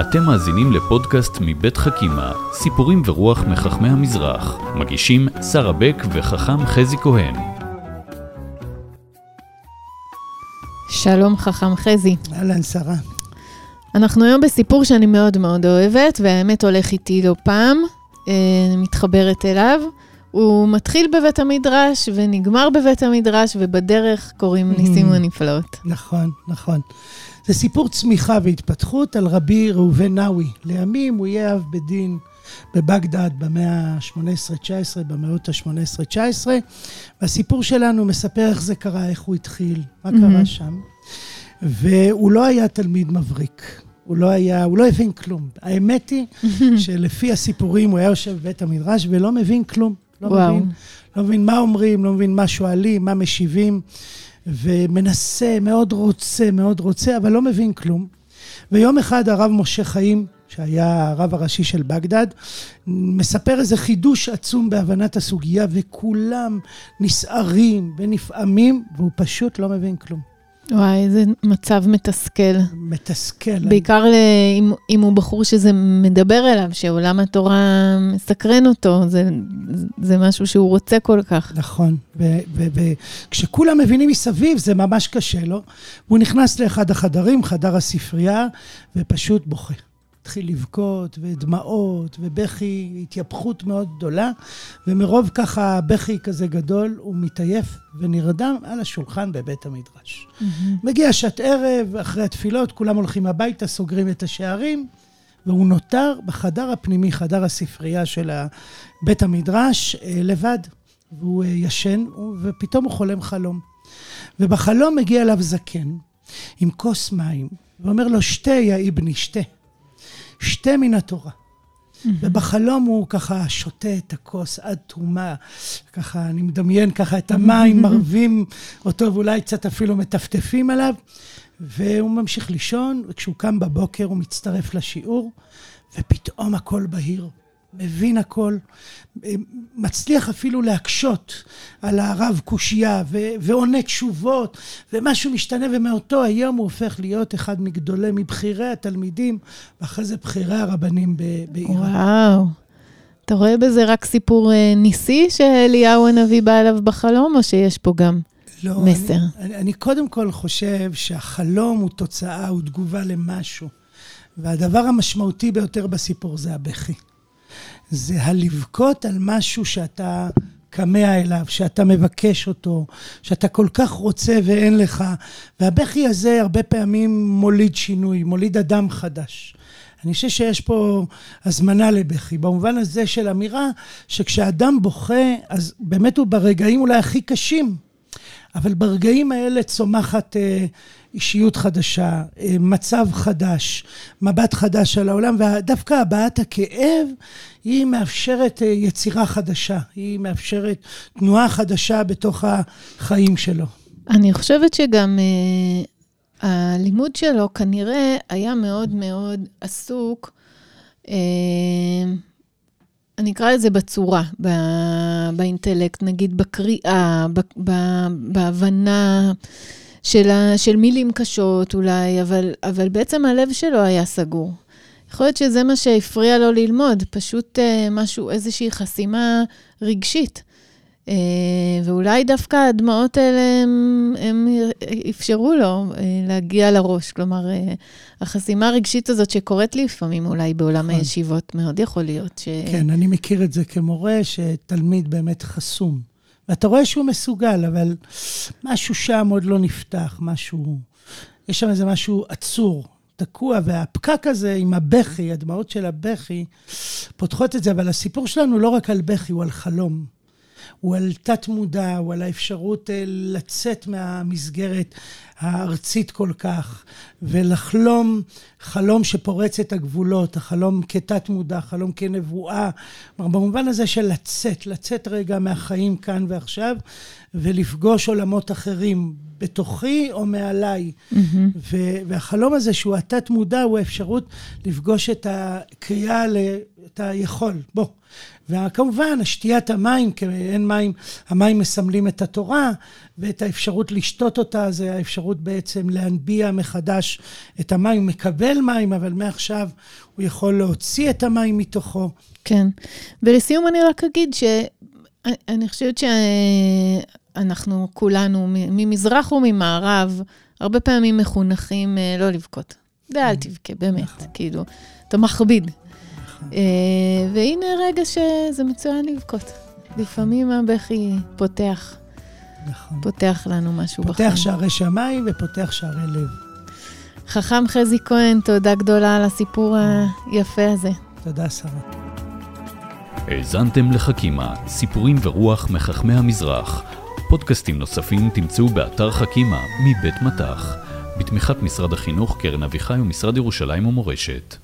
אתם מאזינים לפודקאסט מבית חכימה, סיפורים ורוח מחכמי המזרח. מגישים שרה בק וחכם חזי כהן. שלום חכם חזי. אהלן, שרה. אנחנו היום בסיפור שאני מאוד מאוד אוהבת, והאמת הולך איתי לא פעם, אה, מתחברת אליו. הוא מתחיל בבית המדרש ונגמר בבית המדרש, ובדרך קוראים ניסים ונפלאות. נכון, נכון. זה סיפור צמיחה והתפתחות על רבי ראובן נאווי. לימים הוא יהיה אב בדין בבגדד במאה ה-18-19, במאות ה-18-19, והסיפור שלנו מספר איך זה קרה, איך הוא התחיל, מה קרה שם. והוא לא היה תלמיד מבריק. הוא לא היה, הוא לא הבין כלום. האמת היא שלפי הסיפורים הוא היה יושב בבית המדרש ולא מבין כלום. לא וואו. מבין, לא מבין מה אומרים, לא מבין מה שואלים, מה משיבים, ומנסה, מאוד רוצה, מאוד רוצה, אבל לא מבין כלום. ויום אחד הרב משה חיים, שהיה הרב הראשי של בגדד, מספר איזה חידוש עצום בהבנת הסוגיה, וכולם נסערים ונפעמים, והוא פשוט לא מבין כלום. וואי, איזה מצב מתסכל. מתסכל. בעיקר אני... אם, אם הוא בחור שזה מדבר אליו, שעולם התורה מסקרן אותו, זה, זה משהו שהוא רוצה כל כך. נכון, וכשכולם מבינים מסביב, זה ממש קשה לו. הוא נכנס לאחד החדרים, חדר הספרייה, ופשוט בוכה. התחיל לבכות, ודמעות, ובכי, התייפכות מאוד גדולה, ומרוב ככה בכי כזה גדול, הוא מתעייף ונרדם על השולחן בבית המדרש. Mm-hmm. מגיע שעת ערב, אחרי התפילות, כולם הולכים הביתה, סוגרים את השערים, והוא נותר בחדר הפנימי, חדר הספרייה של בית המדרש, אה, לבד. והוא אה, ישן, ופתאום הוא חולם חלום. ובחלום מגיע אליו זקן, עם כוס מים, ואומר לו, שתה, יא אבני, שתה. שתי מן התורה. ובחלום הוא ככה שותה את הכוס עד תרומה, ככה אני מדמיין ככה את המים מרבים אותו ואולי קצת אפילו מטפטפים עליו, והוא ממשיך לישון, וכשהוא קם בבוקר הוא מצטרף לשיעור, ופתאום הכל בהיר. מבין הכל, מצליח אפילו להקשות על הרב קושייה ועונה תשובות, ומשהו משתנה, ומאותו היום הוא הופך להיות אחד מגדולי, מבכירי התלמידים, ואחרי זה בכירי הרבנים בעיראק. וואו. אתה רואה בזה רק סיפור אה, ניסי שאליהו הנביא בא אליו בחלום, או שיש פה גם לא, מסר? אני, אני, אני קודם כל חושב שהחלום הוא תוצאה, הוא תגובה למשהו. והדבר המשמעותי ביותר בסיפור זה הבכי. זה הלבכות על משהו שאתה כמה אליו, שאתה מבקש אותו, שאתה כל כך רוצה ואין לך. והבכי הזה הרבה פעמים מוליד שינוי, מוליד אדם חדש. אני חושב שיש פה הזמנה לבכי, במובן הזה של אמירה שכשאדם בוכה, אז באמת הוא ברגעים אולי הכי קשים, אבל ברגעים האלה צומחת אה, אישיות חדשה, אה, מצב חדש, מבט חדש על העולם, ודווקא הבעת הכאב היא מאפשרת אה, יצירה חדשה, היא מאפשרת תנועה חדשה בתוך החיים שלו. אני חושבת שגם uh, הלימוד שלו כנראה היה מאוד מאוד עסוק, uh, אני אקרא לזה בצורה, באינטלקט, נגיד בקריאה, בהבנה. של, ה, של מילים קשות אולי, אבל, אבל בעצם הלב שלו היה סגור. יכול להיות שזה מה שהפריע לו ללמוד, פשוט אה, משהו, איזושהי חסימה רגשית. אה, ואולי דווקא הדמעות האלה, הם, הם אפשרו לו אה, להגיע לראש. כלומר, אה, החסימה הרגשית הזאת שקורית לי לפעמים אולי בעולם נכון. הישיבות, מאוד יכול להיות ש... כן, אני מכיר את זה כמורה, שתלמיד באמת חסום. ואתה רואה שהוא מסוגל, אבל משהו שם עוד לא נפתח, משהו... יש שם איזה משהו עצור, תקוע, והפקק הזה עם הבכי, הדמעות של הבכי, פותחות את זה, אבל הסיפור שלנו לא רק על בכי, הוא על חלום. הוא על תת-מודע, הוא על האפשרות אה, לצאת מהמסגרת הארצית כל כך, ולחלום חלום שפורץ את הגבולות, החלום כתת-מודע, חלום כנבואה. במובן הזה של לצאת, לצאת רגע מהחיים כאן ועכשיו, ולפגוש עולמות אחרים בתוכי או מעליי. ו- והחלום הזה שהוא התת-מודע, הוא האפשרות לפגוש את הקריאה, ל- את היכול, בוא. וכמובן, שתיית המים, כי אין מים, המים מסמלים את התורה, ואת האפשרות לשתות אותה, זה האפשרות בעצם להנביע מחדש את המים. הוא מקבל מים, אבל מעכשיו הוא יכול להוציא את המים מתוכו. כן. ולסיום אני רק אגיד שאני חושבת שאנחנו כולנו, ממזרח וממערב, הרבה פעמים מחונכים אה, לא לבכות. די, אל תבכה, באמת, נכון. כאילו, אתה מכביד. נכון. והנה רגע שזה מצוין לבכות. לפעמים הבכי פותח. נכון. פותח לנו משהו פותח בחיים. פותח שערי שמיים ופותח שערי לב. חכם חזי כהן, תודה גדולה על הסיפור היפה הזה. תודה, שרה. האזנתם לחכימה, סיפורים ורוח מחכמי המזרח. פודקאסטים נוספים תמצאו באתר חכימה מבית מטח, בתמיכת משרד החינוך, קרן אביחי ומשרד ירושלים ומורשת.